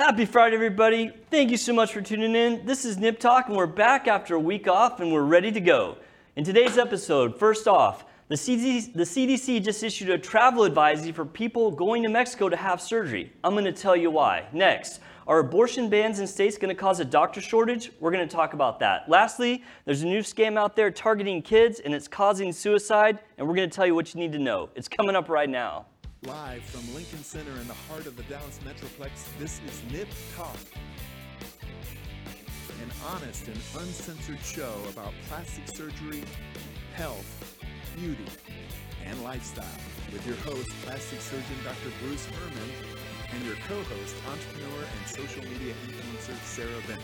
Happy Friday, everybody. Thank you so much for tuning in. This is Nip Talk, and we're back after a week off, and we're ready to go. In today's episode, first off, the CDC, the CDC just issued a travel advisory for people going to Mexico to have surgery. I'm going to tell you why. Next, are abortion bans in states going to cause a doctor shortage? We're going to talk about that. Lastly, there's a new scam out there targeting kids, and it's causing suicide, and we're going to tell you what you need to know. It's coming up right now. Live from Lincoln Center in the heart of the Dallas Metroplex, this is Nip Talk. An honest and uncensored show about plastic surgery, health, beauty, and lifestyle. With your host, plastic surgeon Dr. Bruce Herman, and your co host, entrepreneur and social media influencer Sarah Bennett.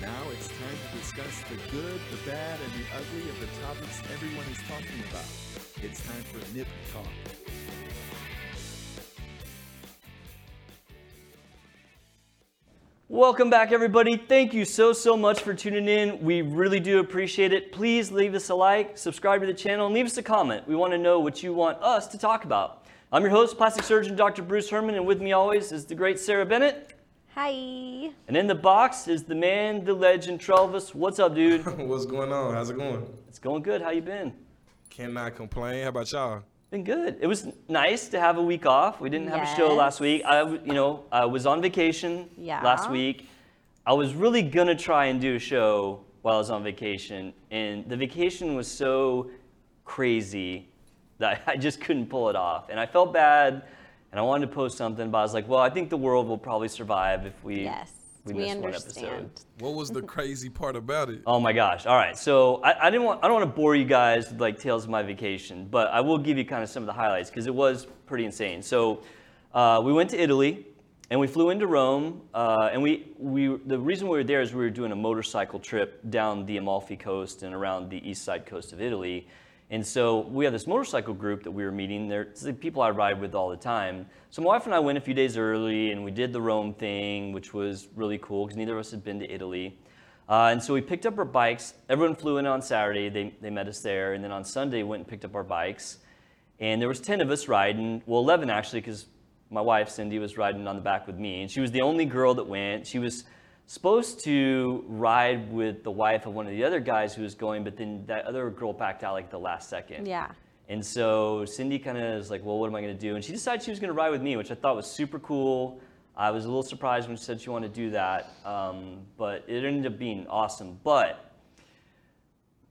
Now it's time to discuss the good, the bad, and the ugly of the topics everyone is talking about. It's time for Nip Talk. Welcome back, everybody. Thank you so, so much for tuning in. We really do appreciate it. Please leave us a like, subscribe to the channel, and leave us a comment. We want to know what you want us to talk about. I'm your host, plastic surgeon Dr. Bruce Herman, and with me always is the great Sarah Bennett. Hi. And in the box is the man, the legend, Travis. What's up, dude? What's going on? How's it going? It's going good. How you been? Cannot complain. How about y'all? Been good. It was nice to have a week off. We didn't have a show last week. I, w- you know, I was on vacation Yeah. last week. I was really gonna try and do a show while I was on vacation, and the vacation was so crazy that I just couldn't pull it off. And I felt bad, and I wanted to post something, but I was like, well, I think the world will probably survive if we Yes. We, We, miss one episode. understand. What was the crazy part about it? Oh my gosh! All right, so I, I didn't want I don't want to bore you guys with like tales of my vacation, but I will give you kind of some of the highlights because it was pretty insane. So uh, we went to Italy and we flew into Rome, uh, and we we the reason we were there is we were doing a motorcycle trip down the Amalfi Coast and around the east side coast of Italy. And so we have this motorcycle group that we were meeting. They're the people I ride with all the time. So my wife and I went a few days early, and we did the Rome thing, which was really cool because neither of us had been to Italy. Uh, and so we picked up our bikes. Everyone flew in on Saturday. They, they met us there. And then on Sunday, went and picked up our bikes. And there was 10 of us riding. Well, 11 actually, because my wife, Cindy, was riding on the back with me. And she was the only girl that went. She was supposed to ride with the wife of one of the other guys who was going, but then that other girl backed out like the last second. Yeah. And so Cindy kind of is like, well, what am I going to do? And she decided she was going to ride with me, which I thought was super cool. I was a little surprised when she said she wanted to do that, um, but it ended up being awesome. But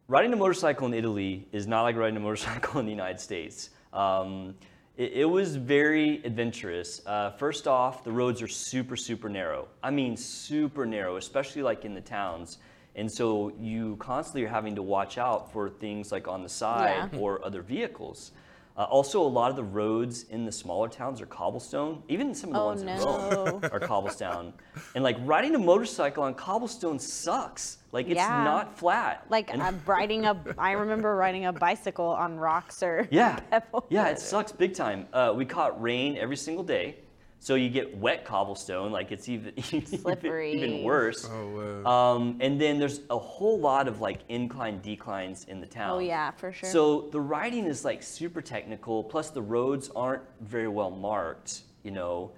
riding a motorcycle in Italy is not like riding a motorcycle in the United States. Um, it, it was very adventurous. Uh, first off, the roads are super, super narrow. I mean, super narrow, especially like in the towns. And so you constantly are having to watch out for things like on the side Yeah. or other vehicles. Uh, also, a lot of the roads in the smaller towns are cobblestone. Even some of the Oh, ones in. Rome are cobblestone. And like riding a motorcycle on cobblestone sucks. Like it's Yeah. not flat. Like And- I'm riding a, I remember riding a bicycle on rocks or Yeah, pebbles. yeah, it sucks big time. Uh, we caught rain every single day, so you get wet cobblestone. Like it's even even, Slippery. even worse. Oh, wow. Um, and then there's a whole lot of like incline declines in the town. Oh yeah, for sure. So the riding is like super technical. Plus the roads aren't very well marked, you know.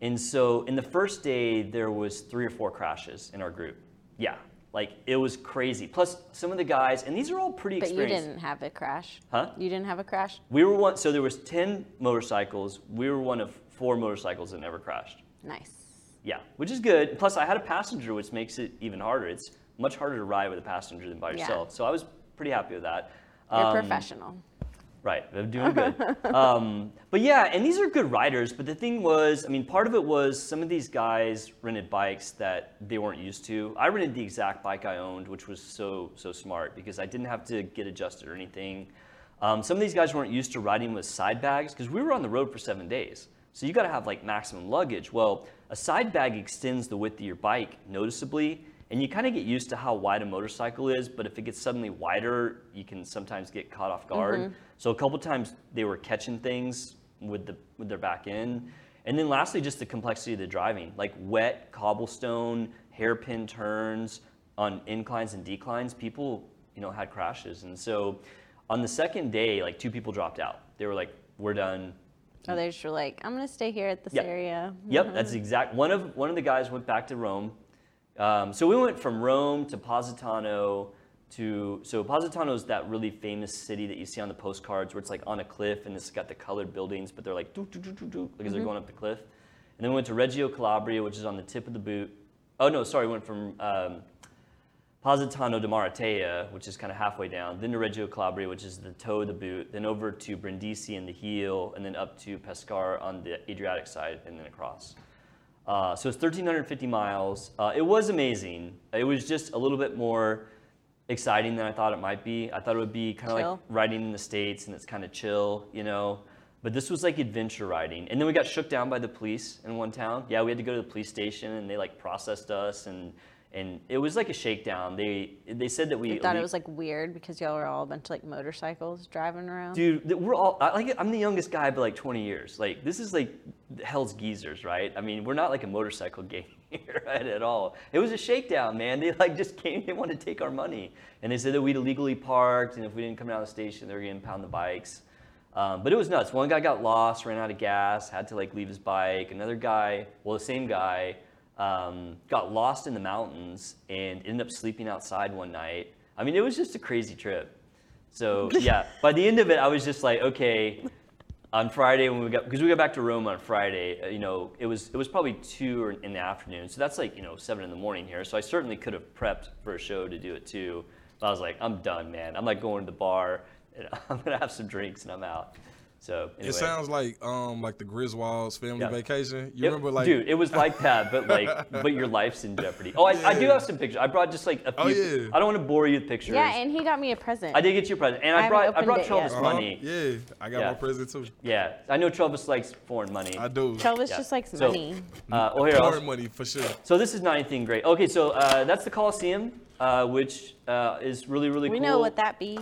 And so in the first day there was three or four crashes in our group. Yeah, like it was crazy. Plus some of the guys, and these are all pretty but you didn't have a crash. Huh? You didn't have a crash? We were one. So there was ten motorcycles. We were one of four motorcycles that never crashed. Nice. Yeah, which is good. Plus, I had a passenger, which makes it even harder. It's much harder to ride with a passenger than by Yeah. yourself. So I was pretty happy with that. You're Um, professional. Right, they're doing good. um, but yeah, and these are good riders. But the thing was, I mean, part of it was some of these guys rented bikes that they weren't used to. I rented the exact bike I owned, which was so so smart because I didn't have to get adjusted or anything. Um, some of these guys weren't used to riding with side bags because we were on the road for seven days. So you got to have like maximum luggage. Well, a side bag extends the width of your bike noticeably, and you kind of get used to how wide a motorcycle is. But if it gets suddenly wider, you can sometimes get caught off guard. Mm-hmm. So a couple times they were catching things with the with their back end. And then lastly, just the complexity of the driving, like wet cobblestone, hairpin turns on inclines and declines. People, you know, had crashes, and so on the second day, like two people dropped out. They were like, "We're done. Oh, they just were like, I'm gonna stay here at this Yeah. area. Yep, that's exact. One of one of the guys went back to Rome. Um, so we went from Rome to Positano to so Positano is that really famous city that you see on the postcards where it's like on a cliff and it's got the colored buildings, but they're like doo, doo, doo, doo, doo, because they're going up the cliff. And then we went to Reggio Calabria, which is on the tip of the boot. Oh no, sorry, we went from um, Positano de Maratea, which is kind of halfway down, then to Reggio Calabria, which is the toe of the boot, then over to Brindisi in the heel, and then up to Pescara on the Adriatic side, and then across. Uh, so it's 1,350 miles. Uh, it was amazing. It was just a little bit more exciting than I thought it might be. I thought it would be kind of like riding in the States, and it's kind of chill, you know. But this was like adventure riding. And then we got shook down by the police in one town. Yeah, we had to go to the police station, and they like processed us, and and it was like a shakedown. They they said that we I thought we- it was like weird because y'all were all a bunch of like motorcycles driving around. Dude, we're all I, like I'm the youngest guy by like 20 years. Like this is like hell's geezers, right? I mean, we're not like a motorcycle gang here right, at all. It was a shakedown, man. They like just came, they wanted to take our money, and they said that we'd illegally parked, and if we didn't come down the station, they were gonna impound the bikes. Um, but it was nuts. One guy got lost, ran out of gas, had to like leave his bike. Another guy, well, the same guy, um, got lost in the mountains and ended up sleeping outside one night. I mean, it was just a crazy trip. So yeah, by the end of it, I was just like, okay. On Friday when we got because we got back to Rome on Friday, uh, you know, it was it was probably two in the afternoon, so that's like you know seven in the morning here. So I certainly could have prepped for a show to do it too. But I was like, I'm done, man. I'm like going to the bar, and I'm gonna have some drinks and I'm out. So anyway. It sounds like um like the Griswolds family Yeah. vacation. You It- remember like dude, it was like that, but like, but your life's in jeopardy. Oh, I, I do have some pictures. I brought just like a few. Oh, yeah. I don't want to bore you with pictures. yeah, and he got me a present. I did get you a present, and I I, brought I brought Travis yet. Uh-huh. money. Yeah, I got Yeah. my present too. Yeah, I know Travis likes foreign money. I do. Travis Yeah. just likes So- money. Uh, oh, here, I'll- Foreign money for sure. So this is not anything great. Okay, so uh, that's the Coliseum, uh, which uh, is really really We cool. We know what that be.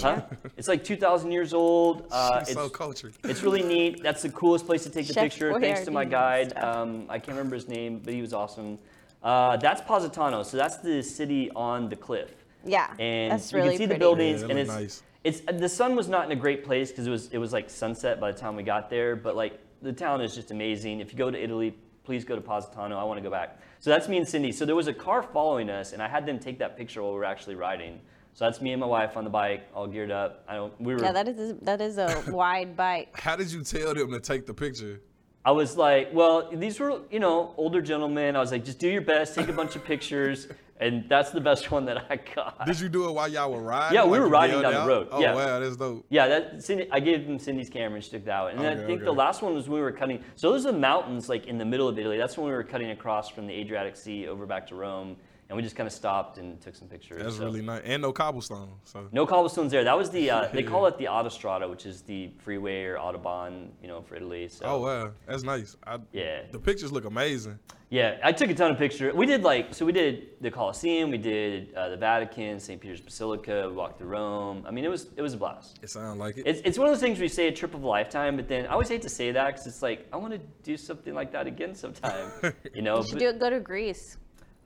Huh? It's like 2,000 years old. Uh, it's, so cultured. it's really neat. That's the coolest place to take the Chef picture. Thanks to my guide. Um, I can't remember his name, but he was awesome. Uh, that's Positano. So that's the city on the cliff. Yeah, and that's you really can see pretty. the buildings, Yeah, and it's nice. it's the sun was not in a great place because it was it was like sunset by the time we got there. But like the town is just amazing. If you go to Italy, please go to Positano. I want to go back. So that's me and Cindy. So there was a car following us, and I had them take that picture while we were actually riding. So that's me and my wife on the bike, all geared up. I don't. We were. Yeah, that is that is a wide bike. How did you tell them to take the picture? I was like, well, these were, you know, older gentlemen. I was like, just do your best, take a bunch of pictures, and that's the best one that I got. Did you do it while y'all were riding? Yeah, we Like were riding yelled down the road. Oh Yeah. wow, that's dope. Yeah, that Cindy, I gave them Cindy's camera and she took that one. And then I Okay, think the last one was when we were cutting. So those are the mountains like in the middle of Italy. That's when we were cutting across from the Adriatic Sea over back to Rome, and we just kind of stopped and took some pictures. That's so. really nice. And no cobblestone. So No cobblestones there. That was the uh, they call it the Autostrada, which is the freeway or autobahn, you know, for Italy. So Oh wow, that's nice. I, Yeah. The pictures look amazing. Yeah, I took a ton of pictures. We did like so we did the Colosseum, we did uh, the Vatican, St. Peter's Basilica, we walked through Rome. I mean, it was it was a blast. It sounds like it. It's, it's one of those things where you say a trip of a lifetime, but then I always hate to say that because it's like I want to do something like that again sometime. You know, You should but do it. Go to Greece.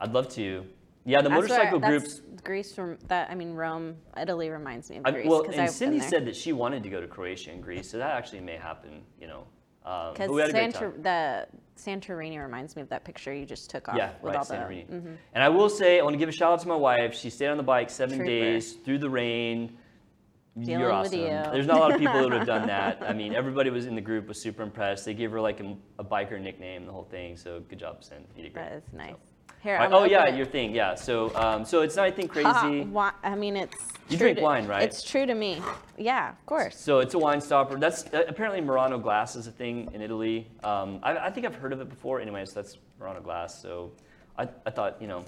I'd love to. Yeah, the That's motorcycle where, groups. Greece from that. I mean, Rome, Italy reminds me of I, Greece. well, 'cause and I've Cindy said that she wanted to go to Croatia and Greece, so that actually may happen. You know, um, but we had Because. Santor- the Santorini reminds me of that picture you just took off Yeah, with right, all the. Santorini. mhm. And I will say, I want to give a shout out to my wife. She stayed on the bike seven Trooper. days through the rain. You're Dealing with awesome. you. There's not a lot of people that would have done that. I mean, everybody was in the group was super impressed. They gave her like a, a biker nickname, the whole thing. So good job, Sin. You did great. That is nice. Here, I'm Oh yeah, it. your thing. Yeah. So um, so it's not anything crazy. I mean, it's. You drink to- wine, right? It's true to me. Yeah, of course. So it's a wine stopper. That's uh, apparently Murano glass is a thing in Italy. Um, I, I think I've heard of it before. Anyways, that's Murano glass. So I, I thought you know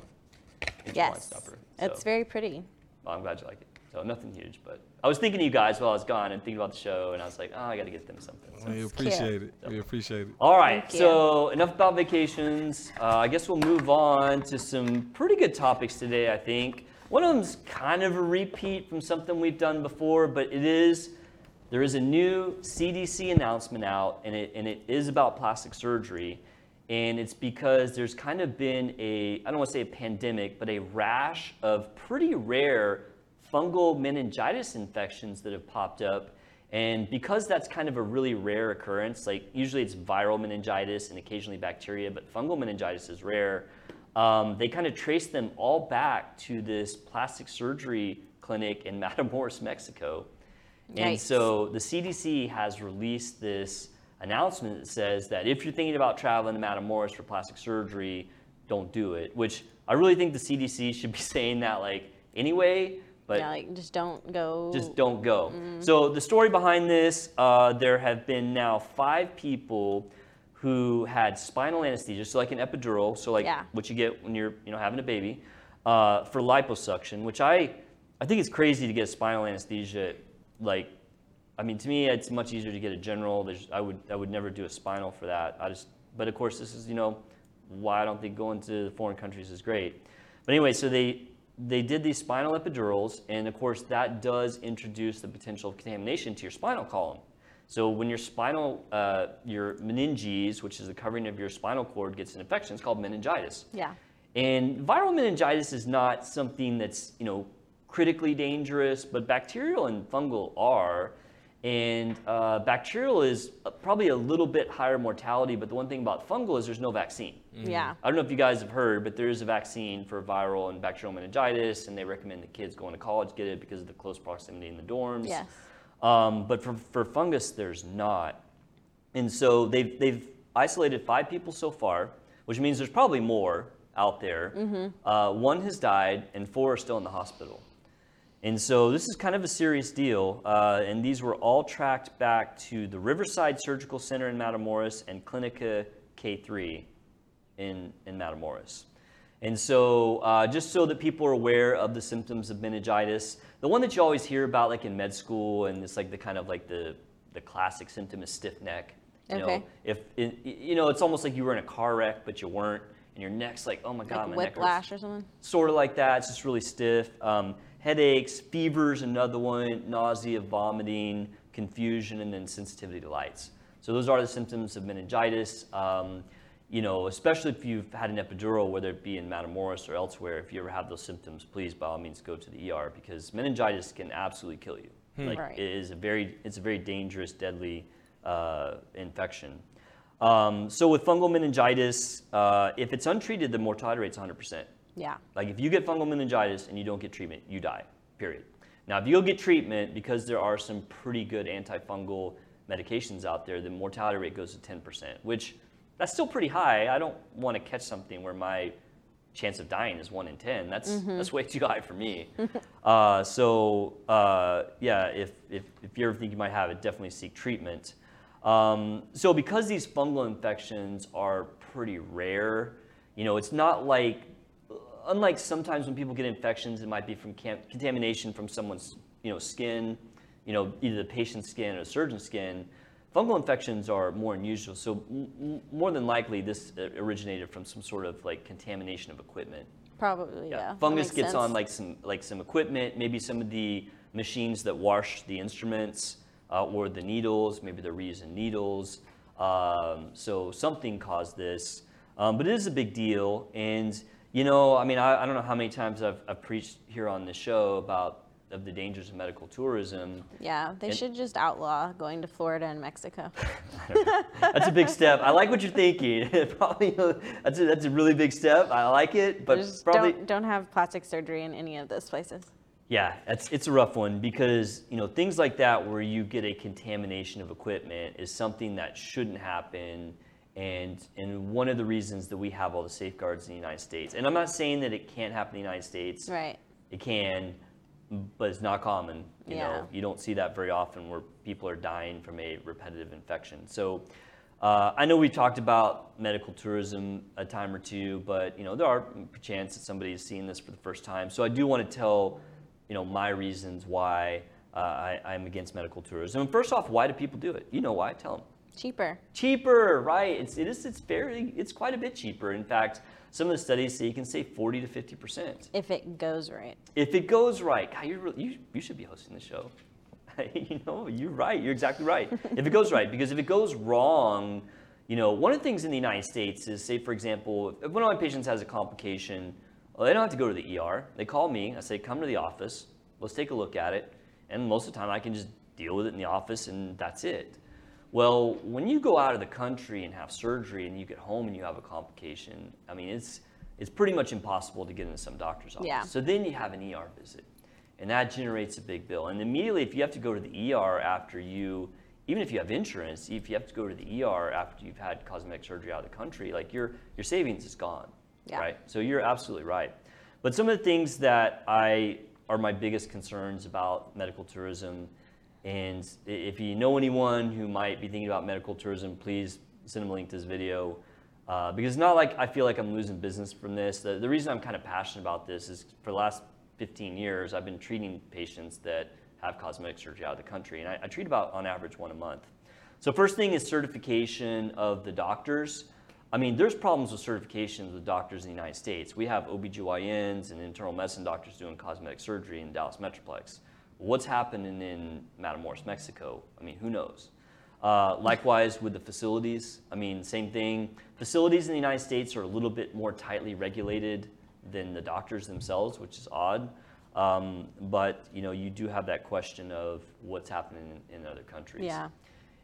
it's a wine Yes, stopper. it's very pretty. Well, I'm glad you like it. So nothing huge, but I was thinking of you guys while I was gone and thinking about the show, and I was like, oh, I got to get them something. So. we It's appreciate it. We appreciate it. All right, Thank you. so enough about vacations. Uh, I guess we'll move on to some pretty good topics today, I think. One of them's kind of a repeat from something we've done before, but it is there is a new CDC announcement out, and it, and it is about plastic surgery. And it's because there's kind of been a, I don't want to say a pandemic, but a rash of pretty rare fungal meningitis infections that have popped up. And because that's kind of a really rare occurrence, like usually it's viral meningitis and occasionally bacteria, but fungal meningitis is rare. Um, they kind of trace them all back to this plastic surgery clinic in Matamoros, Mexico. And so the CDC has released this announcement that says that if you're thinking about traveling to Matamoros for plastic surgery, don't do it. Which I really think the CDC should be saying that like anyway, but yeah, like just don't go. just don't go. So the story behind this, uh, there have been now five people who had spinal anesthesia, so like an epidural, so like Yeah. what you get when you're you know having a baby, uh, for liposuction, which I I think it's crazy to get spinal anesthesia. Like, I mean, to me, it's much easier to get a general. There's, I would I would never do a spinal for that. I just, but of course, this is you know why I don't think going to foreign countries is great. But anyway, so they they did these spinal epidurals, and of course that does introduce the potential of contamination to your spinal column. So when your spinal, uh, your meninges, which is the covering of your spinal cord, gets an infection, it's called meningitis. Yeah. And viral meningitis is not something that's you know critically dangerous, but bacterial and fungal are. And uh, bacterial is uh, probably a little bit higher mortality, but the one thing about fungal is there's no vaccine. Yeah. I don't know if you guys have heard, but there is a vaccine for viral and bacterial meningitis, and they recommend the kids going to college get it because of the close proximity in the dorms. Yes. Um, but for, for fungus, there's not. And so they've, they've isolated five people so far, which means there's probably more out there. Uh, one has died, and four are still in the hospital. And so this is kind of a serious deal. Uh, and these were all tracked back to the Riverside Surgical Center in Matamoros and Clinica K3 in, in Matamoros. And so, uh, just so that people are aware of the symptoms of meningitis, the one that you always hear about, like in med school, and it's like the kind of like the, the classic symptom is stiff neck. You Okay. know, if it, you know, it's almost like you were in a car wreck, but you weren't, and your neck's like, oh my god, Like my neck hurts whiplash or something. sort of like that. It's just really stiff. Um, headaches, fevers, another one, nausea, vomiting, confusion, and then sensitivity to lights. So those are the symptoms of meningitis. Um, you know, especially if you've had an epidural, whether it be in Matamoros or elsewhere, if you ever have those symptoms, please by all means go to the ER because meningitis can absolutely kill you. Like Right. it is a very, it's a very dangerous, deadly uh, infection. Um, so with fungal meningitis, uh, if it's untreated, the mortality rate's 100%. Yeah. Like if you get fungal meningitis and you don't get treatment, you die. Period. Now, if you go get treatment, because there are some pretty good antifungal medications out there, the mortality rate goes to 10%, which that's still pretty high. I don't want to catch something where my chance of dying is one in 10. That's that's way too high for me. uh, so uh, yeah, if, if if you ever think you might have it, definitely seek treatment. Um, so because these fungal infections are pretty rare, you know, it's not like unlike sometimes when people get infections, it might be from cam- contamination from someone's you know skin, you know either the patient's skin or the surgeon's skin. Fungal infections are more unusual, so m- more than likely this originated from some sort of like contamination of equipment. Probably. Yeah. that Fungus gets on like some like some equipment, maybe some of the machines that wash the instruments uh, or the needles. Maybe they're reusing needles. Um, so something caused this, um, but it is a big deal. And you know, I mean, I, I don't know how many times I've, I've preached here on the show about of the dangers of medical tourism. Yeah, they And- should just outlaw going to Florida and Mexico. That's a big step. I like what you're thinking. probably that's a, that's a really big step. I like it, but just probably don't don't have plastic surgery in any of those places. Yeah, it's, it's a rough one because you know things like that where you get a contamination of equipment is something that shouldn't happen, and and one of the reasons that we have all the safeguards in the United States. And I'm not saying that it can't happen in the United States. Right. It can, but it's not common. You Yeah. know, you don't see that very often where people are dying from a repetitive infection. So. Uh, I know we talked about medical tourism a time or two, but you know there are chance that somebody is seeing this for the first time. So I do want to tell, you know, my reasons why uh, I, I'm against medical tourism. First off, why do people do it? You know why? Tell them Cheaper. cheaper, right? It's, it is, it's very, it's quite a bit cheaper. In fact, some of the studies say you can save 40 to 50 percent If it goes right. if it goes right. God, you're, really- you, you should be hosting the show. you know, you're right. You're exactly right. if it goes right, because if it goes wrong, you know, one of the things in the United States is, say, for example, if one of my patients has a complication, well, they don't have to go to the ER. They call me. I say, come to the office. Let's take a look at it. And most of the time, I can just deal with it in the office, and that's it. Well, when you go out of the country and have surgery and you get home and you have a complication, I mean, it's, it's pretty much impossible to get into some doctor's office. Yeah. So then you have an ER visit, and that generates a big bill. And immediately, if you have to go to the ER after you, even if you have insurance, if you have to go to the ER after you've had cosmetic surgery out of the country, like your, your savings is gone, Yeah. right? So you're absolutely right. But some of the things that I are my biggest concerns about medical tourism, and if you know anyone who might be thinking about medical tourism, please send them a link to this video. Uh, because it's not like I feel like I'm losing business from this. The, the reason I'm kind of passionate about this is for the last 15 years, I've been treating patients that have cosmetic surgery out of the country, and I, I treat about on average one a month. So first thing is certification of the doctors. I mean, there's problems with certifications with doctors in the United States. We have OBGYNs and internal medicine doctors doing cosmetic surgery in Dallas Metroplex. What's happening in Matamoros, Mexico? I mean, who knows? Uh, likewise with the facilities. I mean, same thing. Facilities in the United States are a little bit more tightly regulated than the doctors themselves, which is odd. Um, but you know, you do have that question of what's happening in, in other countries. Yeah.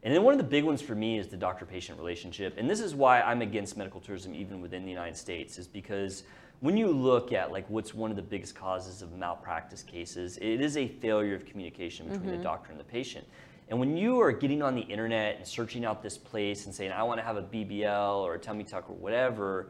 And then one of the big ones for me is the doctor-patient relationship. And this is why I'm against medical tourism even within the United States, is because when you look at like what's one of the biggest causes of malpractice cases, it is a failure of communication between the mm-hmm. doctor and the patient. And when you are getting on the internet and searching out this place and saying, I want to have a BBL or a tummy tuck or whatever,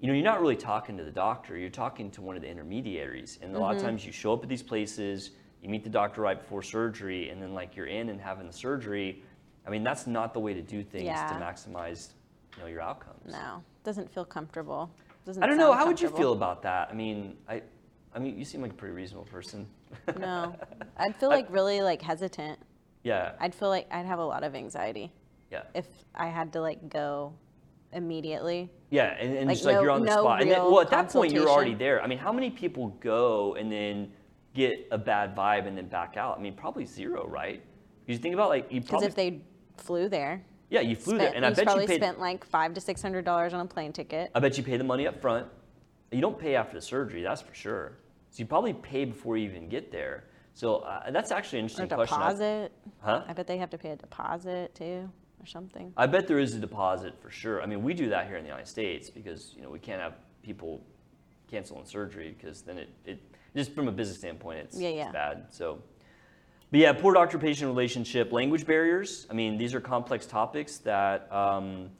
you know, you're not really talking to the doctor. You're talking to one of the intermediaries. And a lot of mm-hmm. times you show up at these places, you meet the doctor right before surgery, and then like you're in and having the surgery. I mean, that's not the way to do things to maximize, you know, your outcomes. No, doesn't feel comfortable. Doesn't I don't know. How would you feel about that? I mean, I, I mean, you seem like a pretty reasonable person. No, I'd feel like really like hesitant. yeah. I'd feel like I'd have a lot of anxiety yeah. if I had to like go immediately. Yeah, and, and Like, just like no- you're on the no spot. And then, well, at that point, you're already there. I mean, how many people go and then get a bad vibe and then back out? I mean, probably zero, right? Because you think about like you Because if they flew there, yeah you flew spent, there, and I bet probably you paid spent like five to six hundred dollars on a plane ticket. I bet you pay the money up front. You don't pay after the surgery, that's for sure. So you probably pay before you even get there. So uh, that's actually an Or interesting question. I- deposit. Huh? I bet they have to pay a deposit too, or something. I bet there is a deposit for sure. I mean, we do that here in the United States because you know we can't have people canceling surgery because then it, it just from a business standpoint it's, Yeah, it's bad. So, but yeah, poor doctor-patient relationship, language barriers. I mean, these are complex topics that um,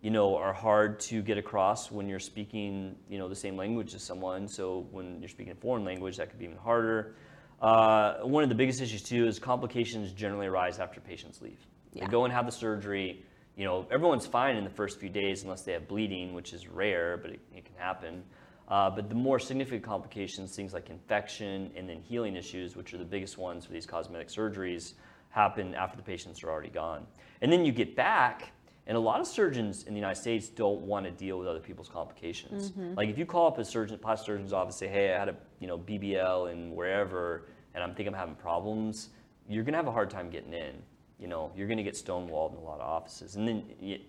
you know are hard to get across when you're speaking you know the same language as someone. So when you're speaking a foreign language, that could be even harder. Uh, one of the biggest issues too is complications generally arise after patients leave. They go and have the surgery. You know, everyone's fine in the first few days unless they have bleeding, which is rare, but it, it can happen. Uh, but the more significant complications, things like infection and then healing issues, which are the biggest ones for these cosmetic surgeries, happen after the patients are already gone. And then you get back, and a lot of surgeons in the United States don't want to deal with other people's complications. Like if you call up a surgeon, plastic surgeon's office, say, "Hey, I had a you know BBL and wherever, and I'm thinking I'm having problems," you're gonna have a hard time getting in. You know, you're gonna get stonewalled in a lot of offices, and then,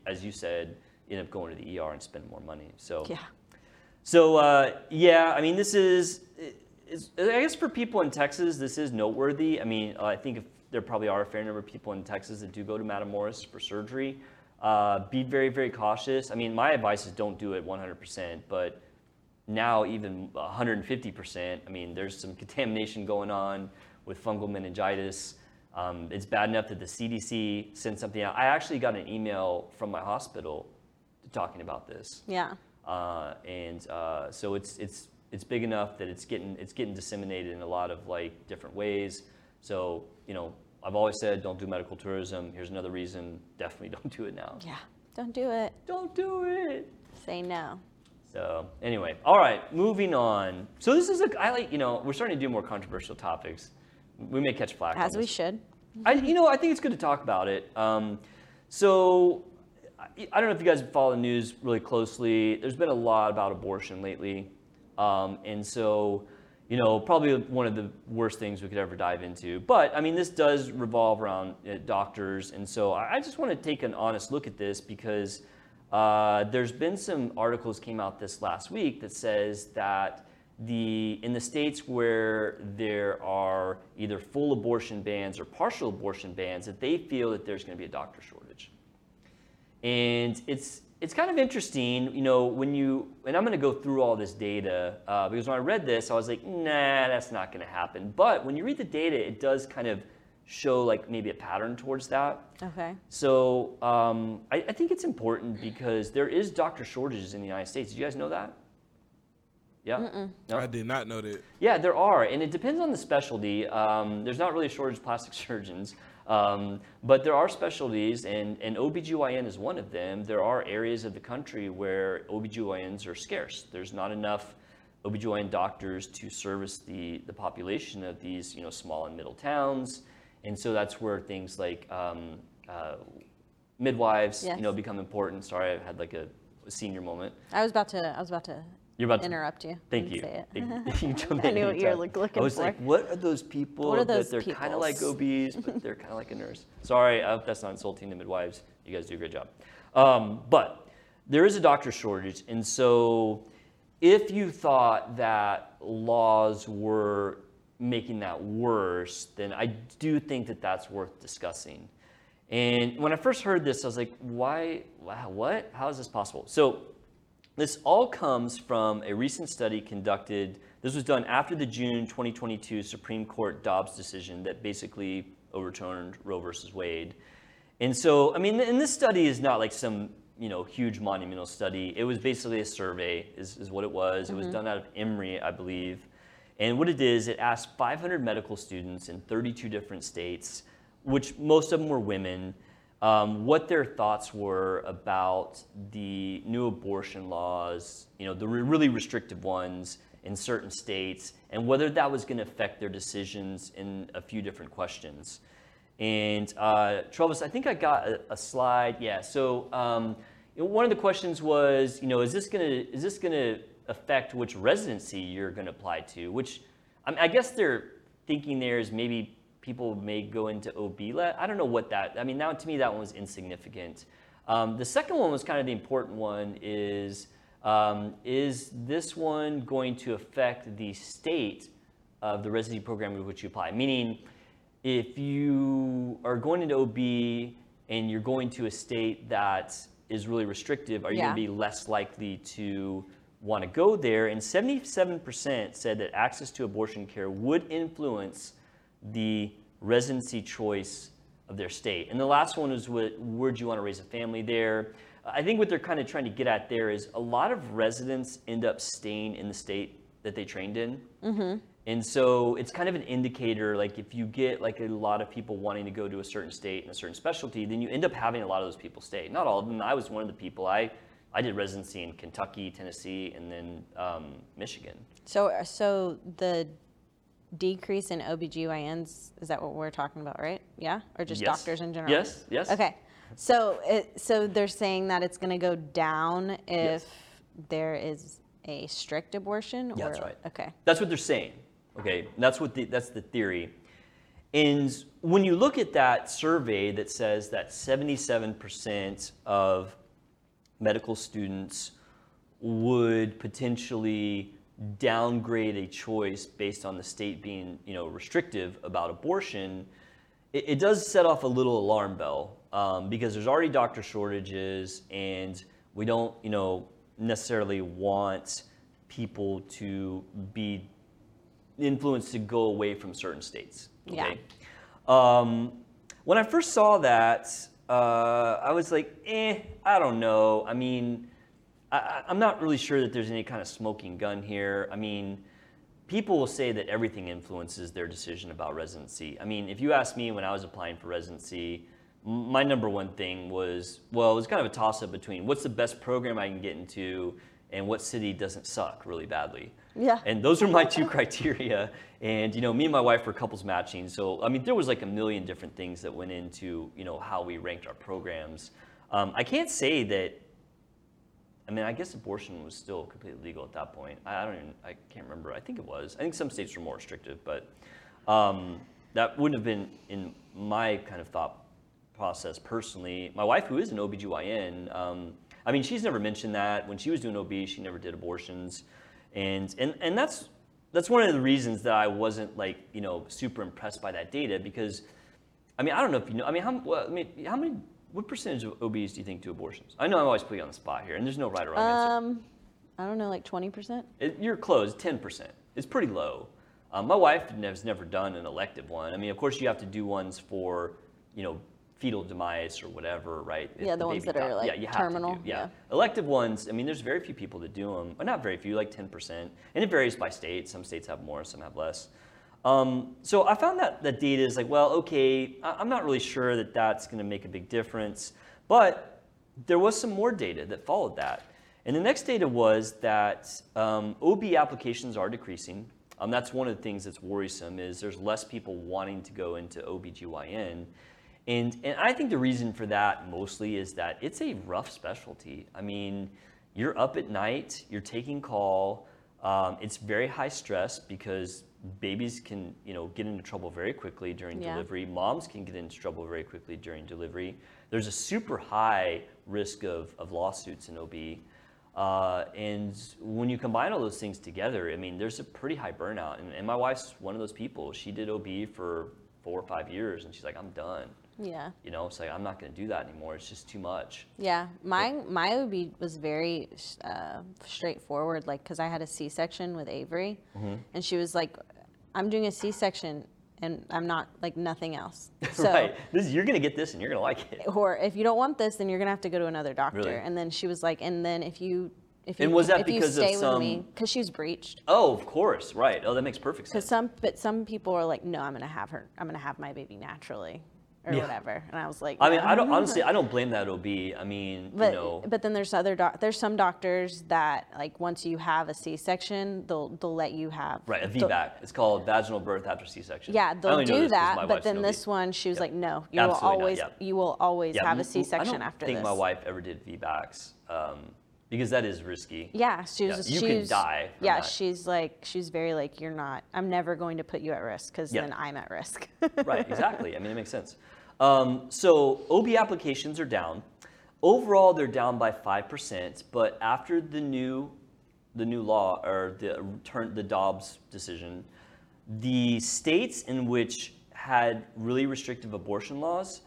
as you said, you end up going to the ER and spend more money. So Yeah. So uh, yeah, I mean, this is, is, I guess for people in Texas, this is noteworthy. I mean, I think if there probably are a fair number of people in Texas that do go to Matamoros for surgery. Uh, be very, very cautious. I mean, my advice is don't do it 100%, but now even 150%. I mean, there's some contamination going on with fungal meningitis. Um, it's bad enough that the CDC sent something out. I actually got an email from my hospital talking about this. Yeah. Uh, and uh, so it's it's it's big enough that it's getting it's getting disseminated in a lot of like different ways. So you know, I've always said don't do medical tourism. Here's another reason: definitely don't do it now. Yeah. Don't do it. Don't do it. Say no. So anyway, all right, moving on. So this is a I like you know we're starting to do more controversial topics. We may catch flack. As we should. I, you know, I think it's good to talk about it. Um, so, I, don't know if you guys follow the news really closely. There's been a lot about abortion lately, um, and so, you know, probably one of the worst things we could ever dive into. But I mean, this does revolve around uh, doctors, and so I, I just want to take an honest look at this because uh, there's been some articles came out this last week that says that the in the states where there are either full abortion bans or partial abortion bans, that they feel that there's going to be a doctor shortage. And it's it's kind of interesting, you know, when you and I'm going to go through all this data uh, because when I read this, I was like, nah, that's not going to happen. But when you read the data, it does kind of show like maybe a pattern towards that. Okay. So um, I, I think it's important because there is doctor shortages in the United States. Did you guys know that? Yeah. No? I did not know that. Yeah, there are, and it depends on the specialty. Um, there's not really a shortage of plastic surgeons, um, but there are specialties, and, and OBGYN is one of them. There are areas of the country where OBGYNs are scarce. There's not enough OBGYN doctors to service the, the population of these you know, small and middle towns, and so that's where things like um, uh, midwives Yes. you know, become important. Sorry, I had like a, a senior moment. I was about to. I was about to You're about to interrupt you. Thank you. Say it. Thank you. I knew what you were looking I was for. like, what are those people What are those that they're kind of like? OBs, but they're kind of like a nurse? Sorry, I hope that's not insulting to midwives. You guys do a great job. Um, but there is a doctor shortage, and so if you thought that laws were making that worse, then I do think that that's worth discussing. And when I first heard this, I was like, why, wow, what? How is this possible? So this all comes from a recent study conducted. This was done after the June 2022 Supreme Court Dobbs decision that basically overturned Roe versus Wade. And so, I mean, and this study is not like some you know huge monumental study. It was basically a survey, is, is what it was. It was mm-hmm. done out of Emory, I believe. And what it is, it asked 500 medical students in 32 different states, which most of them were women, um, what their thoughts were about the new abortion laws, you know, the re- really restrictive ones in certain states, and whether that was going to affect their decisions in a few different questions. And uh, Travis, I think I got a, a slide. Yeah. So um, you know, one of the questions was, you know, is this gonna is this gonna affect which residency you're gonna apply to? Which I, mean, I guess they're thinking there is maybe people may go into OB. I don't know what that. I mean, now to me that one was insignificant. Um, the second one was kind of the important one. Is um, is this one going to affect the state of the residency program in which you apply? Meaning, if you are going into OB and you're going to a state that is really restrictive, are you Yeah. going to be less likely to want to go there? And 77% said that access to abortion care would influence the residency choice of their state. And the last one is what, where do you want to raise a family there? I think what they're kind of trying to get at there is a lot of residents end up staying in the state that they trained in. And so it's kind of an indicator, like if you get like a lot of people wanting to go to a certain state and a certain specialty, then you end up having a lot of those people stay. Not all of them. I was one of the people. I, I did residency in Kentucky, Tennessee, and then um, Michigan. So, so the decrease in OBGYNs, is that what we're talking about, right? Yeah? Or just Yes. doctors in general? Yes, yes. Okay. So, it, so they're saying that it's going to go down if there is a strict abortion? Yeah, that's or- right. Okay. That's what they're saying. Okay, that's what the, that's the theory. And when you look at that survey that says that 77% of medical students would potentially downgrade a choice based on the state being, you know, restrictive about abortion, it, it does set off a little alarm bell um, because there's already doctor shortages, and we don't, you know, necessarily want people to be influenced to go away from certain states. Yeah. Um, when I first saw that, uh, I was like, eh, I don't know. I mean, I- I'm not really sure that there's any kind of smoking gun here. I mean, people will say that everything influences their decision about residency. I mean, if you ask me when I was applying for residency, my number one thing was, well, it was kind of a toss up between what's the best program I can get into and what city doesn't suck really badly. Yeah. And those are my two criteria. And you know, me and my wife were couples matching, so I mean, there was like a million different things that went into you know how we ranked our programs. Um, I can't say that. I mean, I guess abortion was still completely legal at that point. I I don't even. I can't remember. I think it was. I think some states were more restrictive, but um, that wouldn't have been in my kind of thought process personally. My wife, who is an OBGYN, um, I mean, she's never mentioned that. When she was doing OB, she never did abortions. And, and, and that's, that's one of the reasons that I wasn't like, you know, super impressed by that data because, I mean, I don't know if you know, I mean, how, well, I mean, how many, what percentage of OBs do you think do abortions? I know I'm always putting you on the spot here and there's no right or wrong answer. Um, I don't know, like 20%. It, you're close, 10%. It's pretty low. Um, my wife has never done an elective one. I mean, of course, you have to do ones for, you know, fetal demise or whatever, right? Yeah, the ones baby that are, like, yeah, you have terminal, To do, yeah. yeah. Elective ones, I mean, there's very few people that do them. Well, not very few, like 10%. And it varies by state. Some states have more, some have less. Um, so I found that that data is like, well, okay, I'm not really sure that that's going to make a big difference. But there was some more data that followed that. And the next data was that um, OB applications are decreasing. Um, that's one of the things that's worrisome is there's less people wanting to go into OBGYN. And, and I think the reason for that mostly is that it's a rough specialty. I mean, you're up at night, you're taking call. Um, it's very high stress because babies can, you know, get into trouble very quickly during Yeah. delivery. Moms can get into trouble very quickly during delivery. There's a super high risk of, of lawsuits in OB. Uh, and when you combine all those things together, I mean, there's a pretty high burnout. And, and my wife's one of those people. She did OB for four or five years, and she's like, I'm done. Yeah. You know, it's like I'm not going to do that anymore. It's just too much. Yeah, my my OB was very uh, straightforward, like because I had a C-section with Avery, Mm-hmm. and she was like, "I'm doing a C-section, and I'm not like nothing else." So, right. This, you're going to get this, and you're going to like it. or if you don't want this, then you're gonna have to go to another doctor. Really? And then she was like, "And then if you if you And was that if because you of stay with me, some- because she was breached." Oh, of course. Right. Oh, that makes perfect sense. Because some but some people are like, "No, I'm gonna have her. I'm gonna have my baby naturally." Or Yeah. whatever, and I was like, I mean, I don't honestly. I don't blame that OB. I mean, But you know, but then there's other doc- there's some doctors that like once you have a C-section, they'll they'll let you have right, a VBAC. It's called vaginal birth after C-section. Yeah, they'll do that, but then this one, she was Yeah. like, no, you will Absolutely not, always yeah. you will always Yeah, have a C-section after. I don't think this. my wife ever did VBACs um, because that is risky. Yeah, she was. Yeah, you she could die Yeah, that. she's like, she's very like, you're not. I'm never going to put you at risk because Yeah. then I'm at risk. right, exactly. I mean, it makes sense. Um, so OB applications are down. Overall, they're down by five percent. But after the new, the new law or the turn the Dobbs decision, the states in which had really restrictive abortion laws,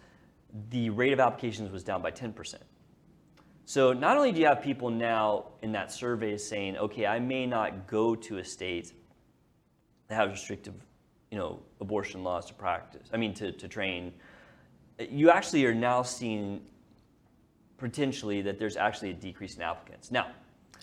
the rate of applications was down by ten percent. So not only do you have people now in that survey saying, okay, I may not go to a state that has restrictive, you know, abortion laws to practice. I mean, to, to train. You actually are now seeing potentially that there's actually a decrease in applicants. Now,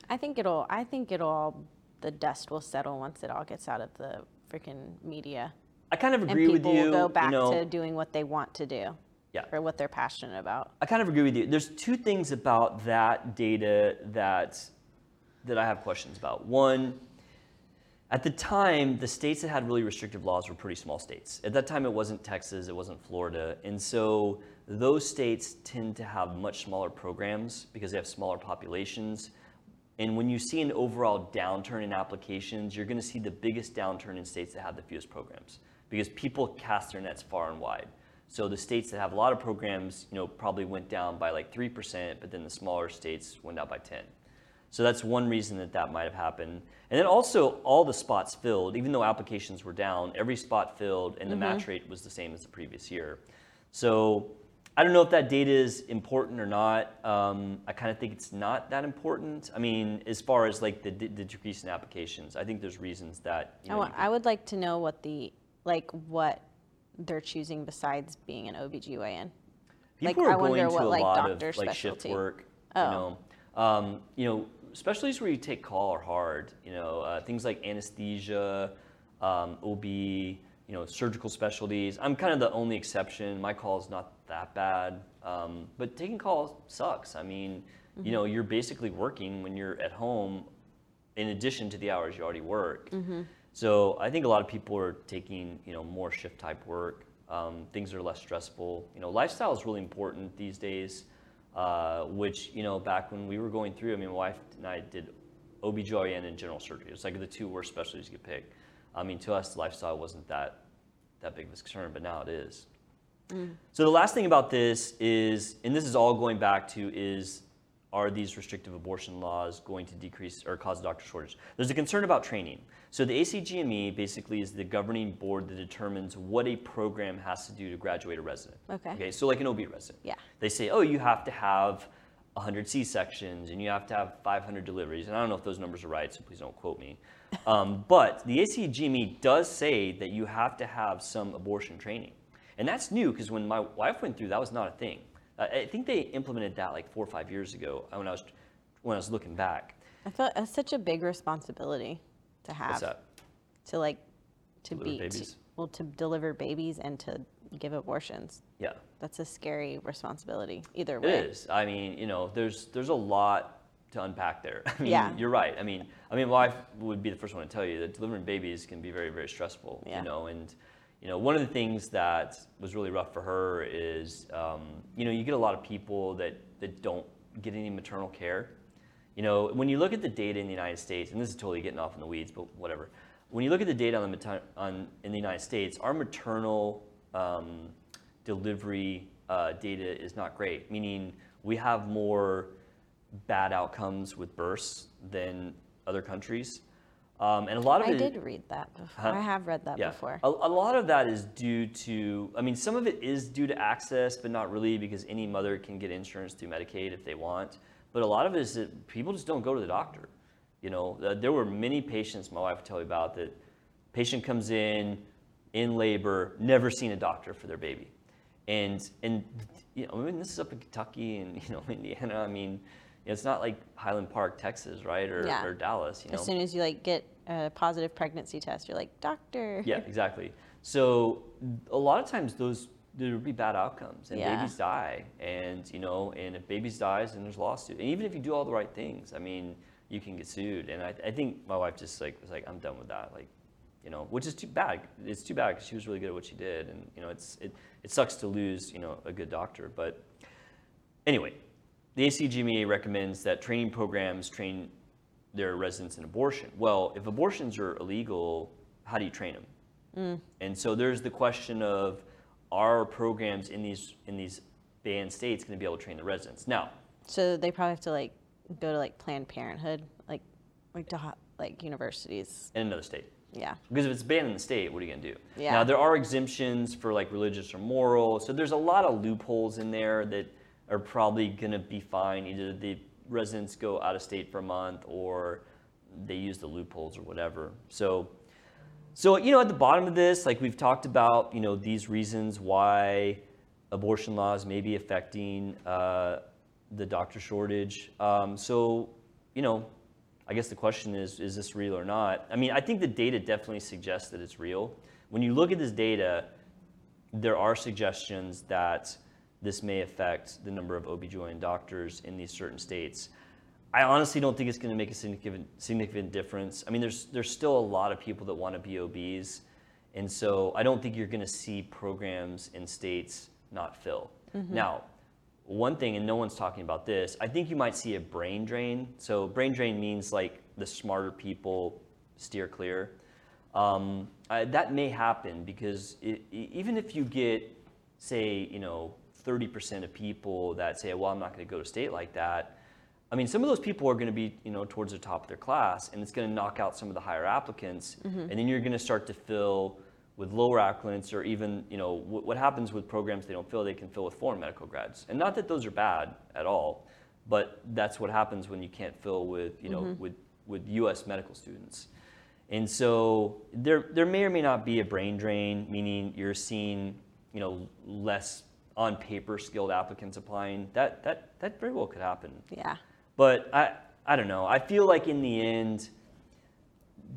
I think it'll. I think it'll. all The dust will settle once it all gets out of the freaking media, I kind of agree with people you. will go back you know, to doing what they want to do, Yeah. or what they're passionate about. I kind of agree with you. There's two things about that data that that I have questions about. One, at the time, the states that had really restrictive laws were pretty small states. At that time, it wasn't Texas, it wasn't Florida, and so those states tend to have much smaller programs because they have smaller populations. And when you see an overall downturn in applications, you're going to see the biggest downturn in states that have the fewest programs because people cast their nets far and wide. So the states that have a lot of programs, you know, probably went down by like 3%, but then the smaller states went down by 10. So that's one reason that that might have happened. And then also all the spots filled, even though applications were down, every spot filled and the match rate was the same as the previous year. So I don't know if that data is important or not. Um, I kind of think it's not that important. I mean, as far as like the, the decrease in applications, I think there's reasons that. You know, you I would like to know what the like what they're choosing besides being an OBGYN. like, People are I wonder going to what, a like, lot doctor of like shift specialty. work. Oh. You know, um, you know, specialties where you take call are hard. You know, uh, things like anesthesia, um, OB, you know, surgical specialties. I'm kind of the only exception. My call is not that bad, um, but taking call sucks. I mean, Mm-hmm. you know, you're basically working when you're at home, in addition to the hours you already work. Mm-hmm. So I think a lot of people are taking, you know, more shift type work. Um, things are less stressful. You know, lifestyle is really important these days, uh, which, you know, back when we were going through, I mean, my wife and I did OBGYN and general surgery. It's like the two worst specialties you could pick. I mean, to us, lifestyle wasn't that, that big of a concern, but now it is. So the last thing about this is, and this is all going back to, is are these restrictive abortion laws going to decrease or cause a doctor shortage? There's a concern about training. So the ACGME basically is the governing board that determines what a program has to do to graduate a resident. Okay. Okay, so like an OB resident. Yeah. They say, oh, you have to have 100 C-sections and you have to have 500 deliveries. And I don't know if those numbers are right, so please don't quote me. Um, but the ACGME does say that you have to have some abortion training. And that's new because when my wife went through, that was not a thing. I think they implemented that like four or five years ago uh, when I was, when I was looking back. I felt that's such a big responsibility to have. What's that? To like, to Deliver be, to- well, to deliver babies and to give abortions. Yeah. That's a scary responsibility either way. is. I mean, you know, there's there's a lot to unpack there. I mean, Yeah. you're right. I mean, I mean, my wife would be the first one to tell you that delivering babies can be very, very stressful. Yeah. You know, and you know, one of the things that was really rough for her is, um, you know, you get a lot of people that that don't get any maternal care. You know, when you look at the data in the United States, and this is totally getting off in the weeds, but whatever. When you look at the data on the mater- on in the United States, our maternal um, delivery uh, data is not great. Meaning, we have more bad outcomes with births than other countries, um, and a lot of I it. did read that before. Huh? I have read that Yeah. before. A, a lot of that is due to, I mean, some of it is due to access, but not really because any mother can get insurance through Medicaid if they want. But a lot of it is that people just don't go to the doctor. You know, uh, there were many patients my wife would tell me about that patient comes in in labor, never seen a doctor for their baby. And, and you know, I mean, this is up in Kentucky and, you know, Indiana. I mean, it's not like Highland Park, Texas, right? Or, Yeah. or Dallas, you know. As soon as you like get a positive pregnancy test, you're like, doctor. Yeah, exactly. So a lot of times those there would be bad outcomes and Yeah. babies die and you know and if babies dies then there's lawsuit and even if you do all the right things i mean you can get sued and i, I think my wife just like was like i'm done with that like you know which is too bad it's too bad because she was really good at what she did and you know it's it, it sucks to lose you know a good doctor but anyway the ACGME recommends that training programs train their residents in abortion well if abortions are illegal how do you train them mm. and so there's the question of are programs in these in these banned states going to be able to train the residents? Now, So they probably have to like go to like Planned Parenthood, like like to like universities. in another state. Yeah. Because if it's banned in the state, what are you going to do? Yeah. Now, there are exemptions for like religious or moral. So there's a lot of loopholes in there that are probably going to be fine. Either the residents go out of state for a month or they use the loopholes or whatever. So, so you know, at the bottom of this, like we've talked about, you know, these reasons why abortion laws may be affecting uh, the doctor shortage. Um, so, you know, I guess the question is, is this real or not? I mean, I think the data definitely suggests that it's real. When you look at this data, there are suggestions that this may affect the number of OB/GYN doctors in these certain states. I honestly don't think it's going to make a significant, significant difference. I mean, there's, there's still a lot of people that want to be OBs. And so I don't think you're going to see programs in states not fill. Now, one thing, and no one's talking about this, I think you might see a brain drain. So, brain drain means like the smarter people steer clear. Um, I, that may happen because it, even if you get, say, you know, 30% of people that say, well, I'm not going to go to state like that, I mean, some of those people are going to be, you know, towards the top of their class, and it's going to knock out some of the higher applicants, mm-hmm. and then you're going to start to fill with lower applicants, or even, you know, what, what happens with programs they don't fill, they can fill with foreign medical grads, and not that those are bad at all, but that's what happens when you can't fill with, you know, mm-hmm. with with U.S. medical students. And so there, there may or may not be a brain drain, meaning you're seeing, you know, less on paper skilled applicants applying. That, that, that very well could happen. Yeah. But I, I don't know. I feel like in the end,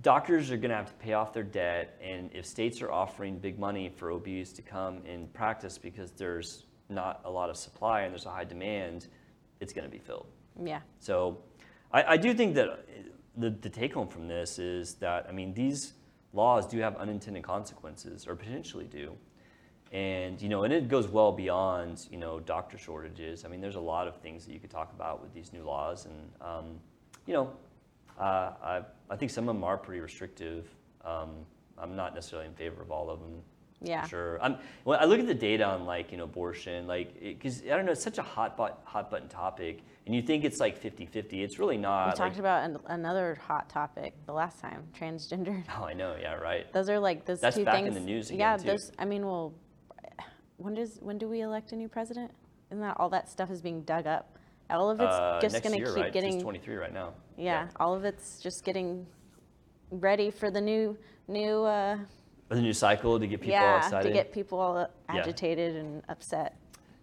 doctors are going to have to pay off their debt. And if states are offering big money for OBs to come and practice because there's not a lot of supply and there's a high demand, it's going to be filled. Yeah. So I, I do think that uh, the, the take home from this is that, I mean, these laws do have unintended consequences or potentially do. And, you know, and it goes well beyond, you know, doctor shortages. I mean, there's a lot of things that you could talk about with these new laws. And, um, you know, uh, I, I think some of them are pretty restrictive. Um, I'm not necessarily in favor of all of them. Yeah. Sure. I'm, when I look at the data on like you know abortion, like because I don't know, it's such a hot but, hot button topic, and you think it's like 50-50. It's really not. We like- talked about an, another hot topic the last time, transgender. Oh, I know. Yeah. Right. Those are like those That's two back in things. the news again, yeah, too. those. I mean, well, when does when do we elect a new president? Isn't that all that stuff is being dug up? All of it's Uh, just going to keep right? getting. It's 23 right now. yeah, all of it's just getting ready for the new new. Uh, The new cycle to get people all yeah, excited. to get people all Yeah. agitated and upset.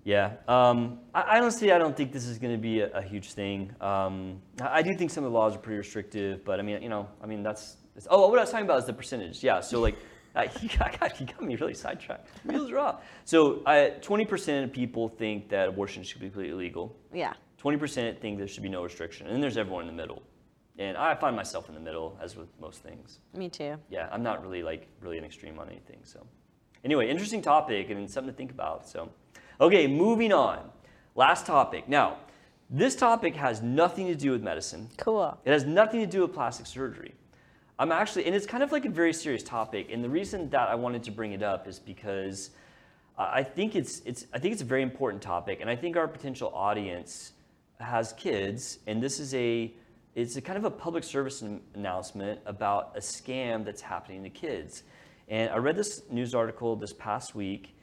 Yeah. Um, I, I honestly, I don't think this is going to be a, a huge thing. Um, I, I do think some of the laws are pretty restrictive, but I mean, you know, I mean, that's. It's, oh, what I was talking about is the percentage. Yeah. So like, uh, you, got, you got me really sidetracked. Wheels are off. So I, 20% of people think that abortion should be completely illegal. Yeah. 20% think there should be no restriction, and then there's everyone in the middle. And I find myself in the middle, as with most things. Me too. yeah, I'm not really like really an extreme on anything. So, anyway, interesting topic and something to think about. So, okay, moving on. Last topic. Now, this topic has nothing to do with medicine. Cool. It has nothing to do with plastic surgery. I'm actually, and it's kind of like a very serious topic. And the reason that I wanted to bring it up is because I think it's, it's, I think it's a very important topic, and I think our potential audience has kids, and this is a, it's a kind of a public service announcement about a scam that's happening to kids. And I read this news article this past week,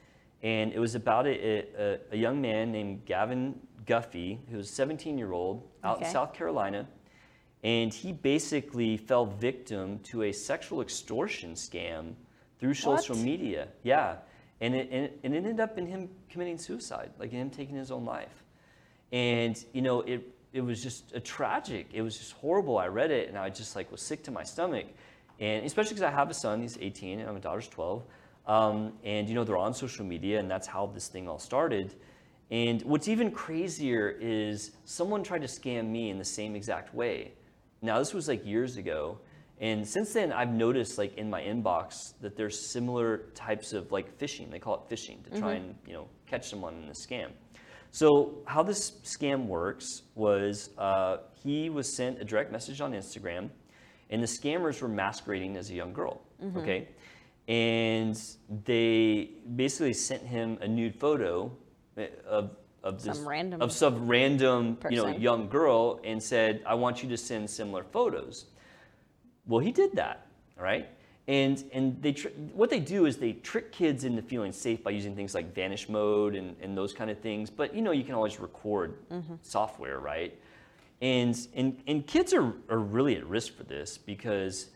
and it was about a, a, a young man named Gavin Guffey, who was 17 year old out in South Carolina, and he basically fell victim to a sexual extortion scam through social What? media. Yeah, and it, and it and it ended up in him committing suicide, like him taking his own life. And you know, it it was just a tragic. It was just horrible. I read it and I just like was sick to my stomach, and especially because I have a son. He's 18 and my daughter's 12. Um, and you know, they're on social media, and that's how this thing all started. And what's even crazier is someone tried to scam me in the same exact way. Now this was like years ago, and since then I've noticed like in my inbox that there's similar types of like phishing. They call it phishing to try and you know catch someone in a scam. So how this scam works was uh, he was sent a direct message on Instagram, and the scammers were masquerading as a young girl. Okay, and they basically sent him a nude photo uh, of of this Some random of some random you know young girl and said, "I want you to send similar photos." Well, he did that, right? And, and they tr- what they do is they trick kids into feeling safe by using things like vanish mode and, and those kind of things. But you know, you can always record software, right? And, and, and kids are, are really at risk for this because,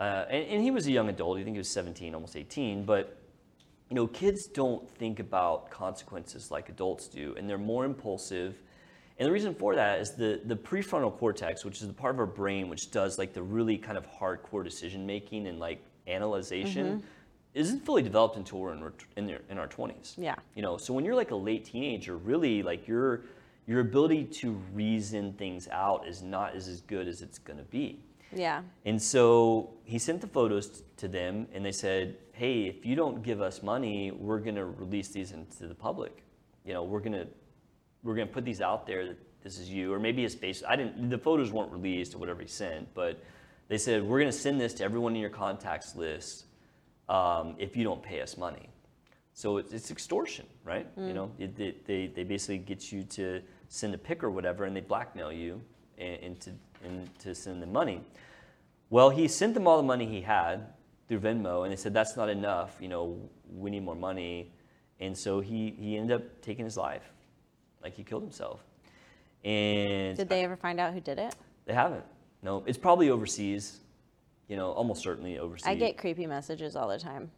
uh, and, and he was a young adult, I think he was 17, almost 18, but you know, kids don't think about consequences like adults do, and they're more impulsive. And the reason for that is the, the prefrontal cortex, which is the part of our brain which does like the really kind of hardcore decision making and like analyzation, mm-hmm. isn't fully developed until we're in, our- in, their, in our 20s. Yeah. You know, so when you're like a late teenager, really like your your ability to reason things out is not as, as good as it's going to be. Yeah. And so he sent the photos to them, and they said, "Hey, if you don't give us money, we're going to release these into the public. You know, we're going to we're going to put these out there that this is you, or maybe his face. I didn't. The photos weren't released or whatever he sent, but they said we're going to send this to everyone in your contacts list um, if you don't pay us money. So it's, it's extortion, right? You know, it, they, they, they basically get you to send a pic or whatever, and they blackmail you and, and, to, and to send them money. Well, he sent them all the money he had through Venmo, and they said that's not enough. You know, we need more money, and so he he ended up taking his life, like he killed himself. And Did they ever find out who did it? they haven't. No, it's probably overseas. You know, almost certainly overseas. I get creepy messages all the time.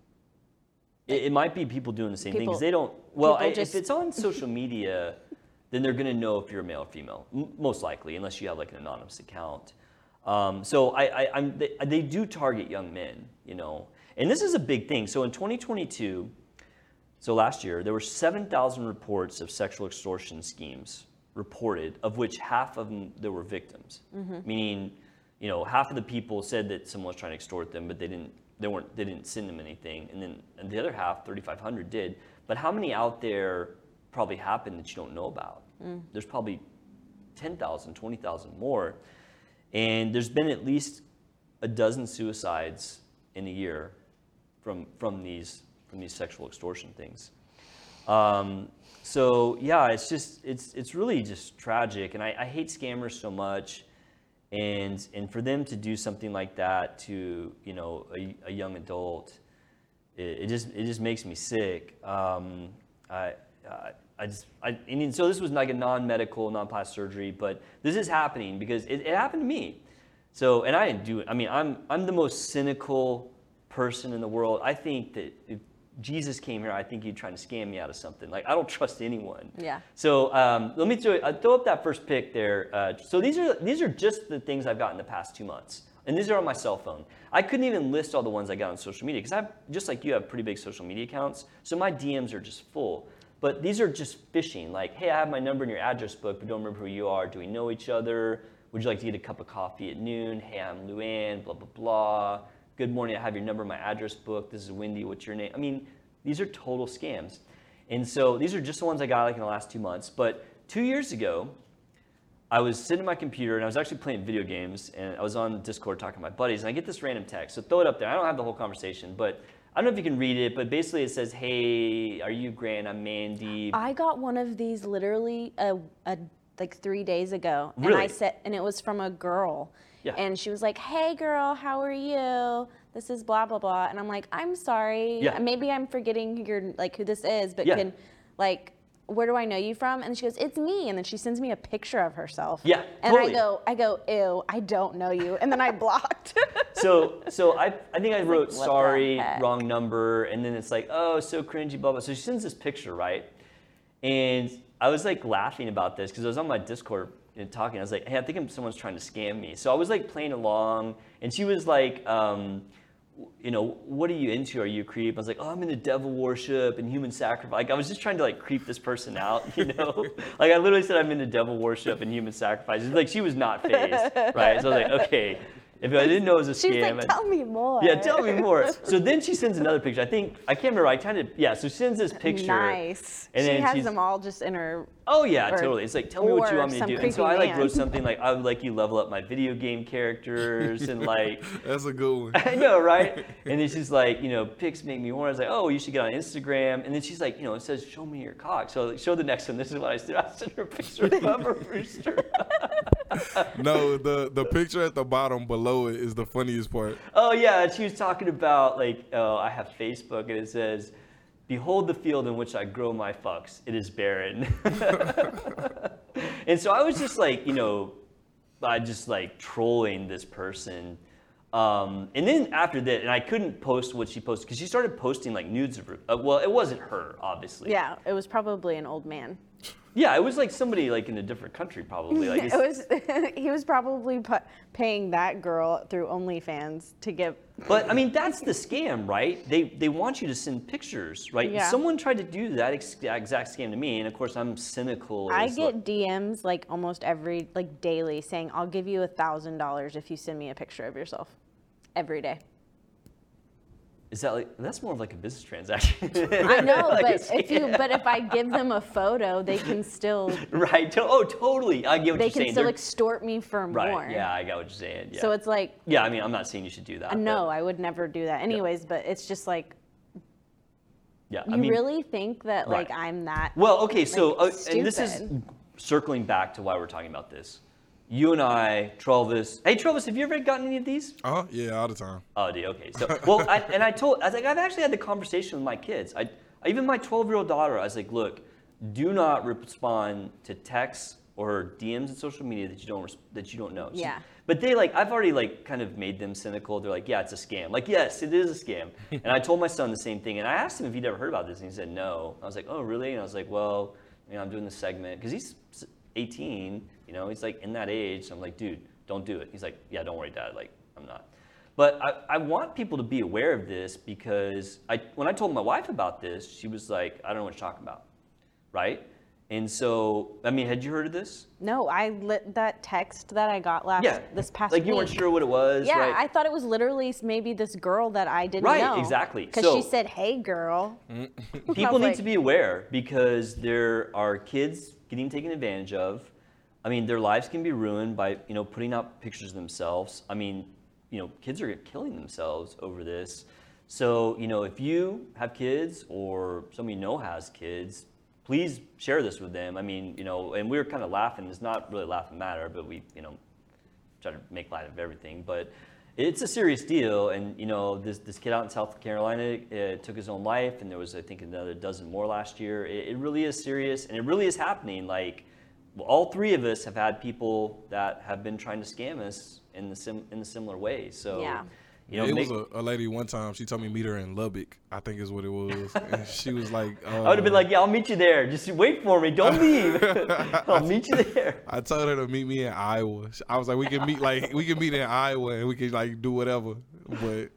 It, it might be people doing the same thing because they don't. Well, I, just- if it's on social media, then they're going to know if you're male or female, m- most likely, unless you have like an anonymous account. Um, so I, I, I'm, they, they do target young men, you know, and this is a big thing. So in 2022, so last year, there were 7,000 reports of sexual extortion schemes reported, of which half of them there were victims. Meaning, you know, half of the people said that someone was trying to extort them, but they didn't. They weren't. They didn't send them anything. And then and the other half, 3,500, did. But how many out there probably happened that you don't know about? There's probably 10,000, 20,000 more. And there's been at least a dozen suicides in a year from from these from these sexual extortion things. Um, so yeah, it's just it's it's really just tragic, and I, I hate scammers so much, and and for them to do something like that to you know a, a young adult, it, it just it just makes me sick. Um, I, I I just I, so this was like a non-medical, non-plastic surgery, but this is happening because it, it happened to me. So and I didn't do it. I mean I'm I'm the most cynical person in the world. I think that if Jesus came here, I think he'd trying to scam me out of something. Like I don't trust anyone. Yeah. So um, let me throw, uh, throw up that first pic there. Uh, so these are these are just the things I've got in the past two months, and these are on my cell phone. I couldn't even list all the ones I got on social media because I just like you have pretty big social media accounts, so my DMs are just full. But these are just phishing. Like, hey, I have my number in your address book, but don't remember who you are. Do we know each other? Would you like to get a cup of coffee at noon? Hey, I'm Luann. Blah blah blah. Good morning. I have your number in my address book. This is Wendy. What's your name? I mean these are total scams. And so these are just the ones I got like in the last two months. But two years ago, I was sitting at my computer and I was actually playing video games and I was on Discord talking to my buddies and I get this random text. So throw it up there. I don't have the whole conversation, but I don't know if you can read it, but basically it says, "Hey, are you Grant? I'm Mandy." I got one of these literally a, a like three days ago, and I said, and it was from a girl, Yeah. and she was like, "Hey, girl, how are you? This is blah blah blah," and I'm like, "I'm sorry, Yeah. maybe I'm forgetting your like who this is, but Yeah. can like." Where do I know you from? And she goes, "It's me." And then she sends me a picture of herself. Yeah, And totally. I go, "I go, ew, I don't know you." And then I blocked. so so I, I think I wrote what the sorry, heck? wrong number, and then it's like, oh, so cringy, blah blah. So she sends this picture, right? And I was like laughing about this because I was on my Discord and talking. I was like, hey, I think someone's trying to scam me. So I was like playing along, and she was like, um, you know, what are you into? Are you a creep? I was like, oh, I'm into devil worship and human sacrifice. Like I was just trying to like creep this person out, you know? like I literally said I'm into devil worship and human sacrifice. Like she was not fazed, right? So I was like, okay. If I didn't know it was a She's scam, like, I- "Tell me more." yeah, tell me more. So then she sends another picture. I think I can't remember. I kind of yeah. So she sends this picture. Nice. And she then has she's- them all just in her. Oh yeah, Or- totally. It's like tell me what you want me to do. And so I like man. wrote something like I would like you level up my video game characters and like That's a good one. I know, right? And then she's like, you know, pics make me horny. I was like, oh, you should get on Instagram. And then she's like, you know, it says, show me your cock. So like, show the next one. This is what I did. I sent her a picture of Bubba Brewster. No, the the picture at the bottom below it is the funniest part. oh yeah, she was talking about like, oh, I have Facebook, and it says, behold the field in which I grow my fucks. It is barren. and so I was just like, you know, I just like trolling this person. Um, and then after that, and I couldn't post what she posted because she started posting like nudes of her. Uh, well, it wasn't her, obviously. Yeah, it was probably an old man. Yeah, it was like somebody like in a different country, probably. Like it was. he was probably pu- paying that girl through OnlyFans to get. But I mean, that's the scam, right? They they want you to send pictures, right? Yeah. Someone tried to do that ex- exact scam to me, and of course, I'm cynical. I get like- DMs like almost every like daily saying, "I'll give you a thousand dollars if you send me a picture of yourself." Every day. Is that like that's more of like a business transaction? I know, Like but if you but if I give them a photo, they can still right? To- oh, totally. I get what they you're can saying. still They're- extort me for right? more. Yeah, I got what you're saying. Yeah. So it's like yeah. I mean, I'm not saying you should do that. but- no, I would never do that anyways, but it's just like Yeah. you I mean, really think that like Right. I'm that Well, okay, so uh, and this is circling back to why we're talking about this. You and I, Travis. Hey, Travis, have you ever gotten any of these? Uh huh. Yeah, all the time. Oh, dude, okay. So, well, I, and I told, I was like, I've actually had the conversation with my kids. I, even my 12 year old daughter, I was like, look, do not respond to texts or DMs in social media that you don't that you don't know. So- Yeah. but they like, I've already like kind of made them cynical. They're like, yeah, it's a scam. Like, yes, it is a scam. and I told my son the same thing. And I asked him if he'd ever heard about this, and he said no. I was like, oh, really? And I was like, well, you know, I'm doing this segment because he's 18. You know, he's like in that age. I'm like, dude, don't do it. He's like, yeah, don't worry, dad. Like, I'm not. But I, I want people to be aware of this because I, when I told my wife about this, she was like, I don't know what you're talking about, right? And so, I mean, had you heard of this? No, I lit that text that I got last Yeah. this past week. Like you week. weren't sure what it was, Yeah, right? I thought it was literally maybe this girl that I didn't Right, know. Right, exactly. Because So- she said, "Hey, girl." Mm. People need like- to be aware because there are kids getting taken advantage of. I mean, their lives can be ruined by you know putting out pictures of themselves. I mean, you know, kids are killing themselves over this. So, you know, if you have kids or somebody you know has kids, please share this with them. I mean, you know, and we were kind of laughing. It's not really laughing matter, but we, you know, try to make light of everything. But it's a serious deal. And, you know, this, this kid out in South Carolina took his own life, and there was, I think, another dozen more last year. It, it really is serious, and it really is happening. Like, all three of us have had people that have been trying to scam us in the sim, in the similar way. So, Yeah. you know, it make- was a, a lady one time. She told me meet her in Lubbock. I think is what it was. and she was like, uh, I would have been like, yeah, I'll meet you there. Just wait for me. Don't leave. I'll meet you there. I told her to meet me in Iowa. I was like, we can meet like we can meet in Iowa and we can like do whatever. But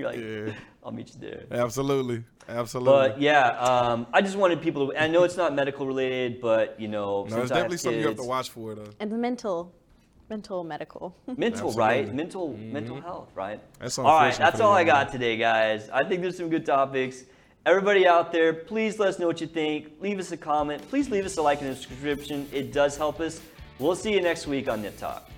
You're like, yeah, I'll meet you there. absolutely, absolutely. But yeah, um, I just wanted people to. I know it's not medical related, but you know, no, since it's I have definitely something you have to watch for though. And the mental, mental, medical. Mental, right? Absolutely. Mental, mental health, right? That's all right. That's all I got man. today, guys. I think there's some good topics. Everybody out there, please let us know what you think. Leave us a comment. Please leave us a like and a subscription. It does help us. We'll see you next week on Nip Talk.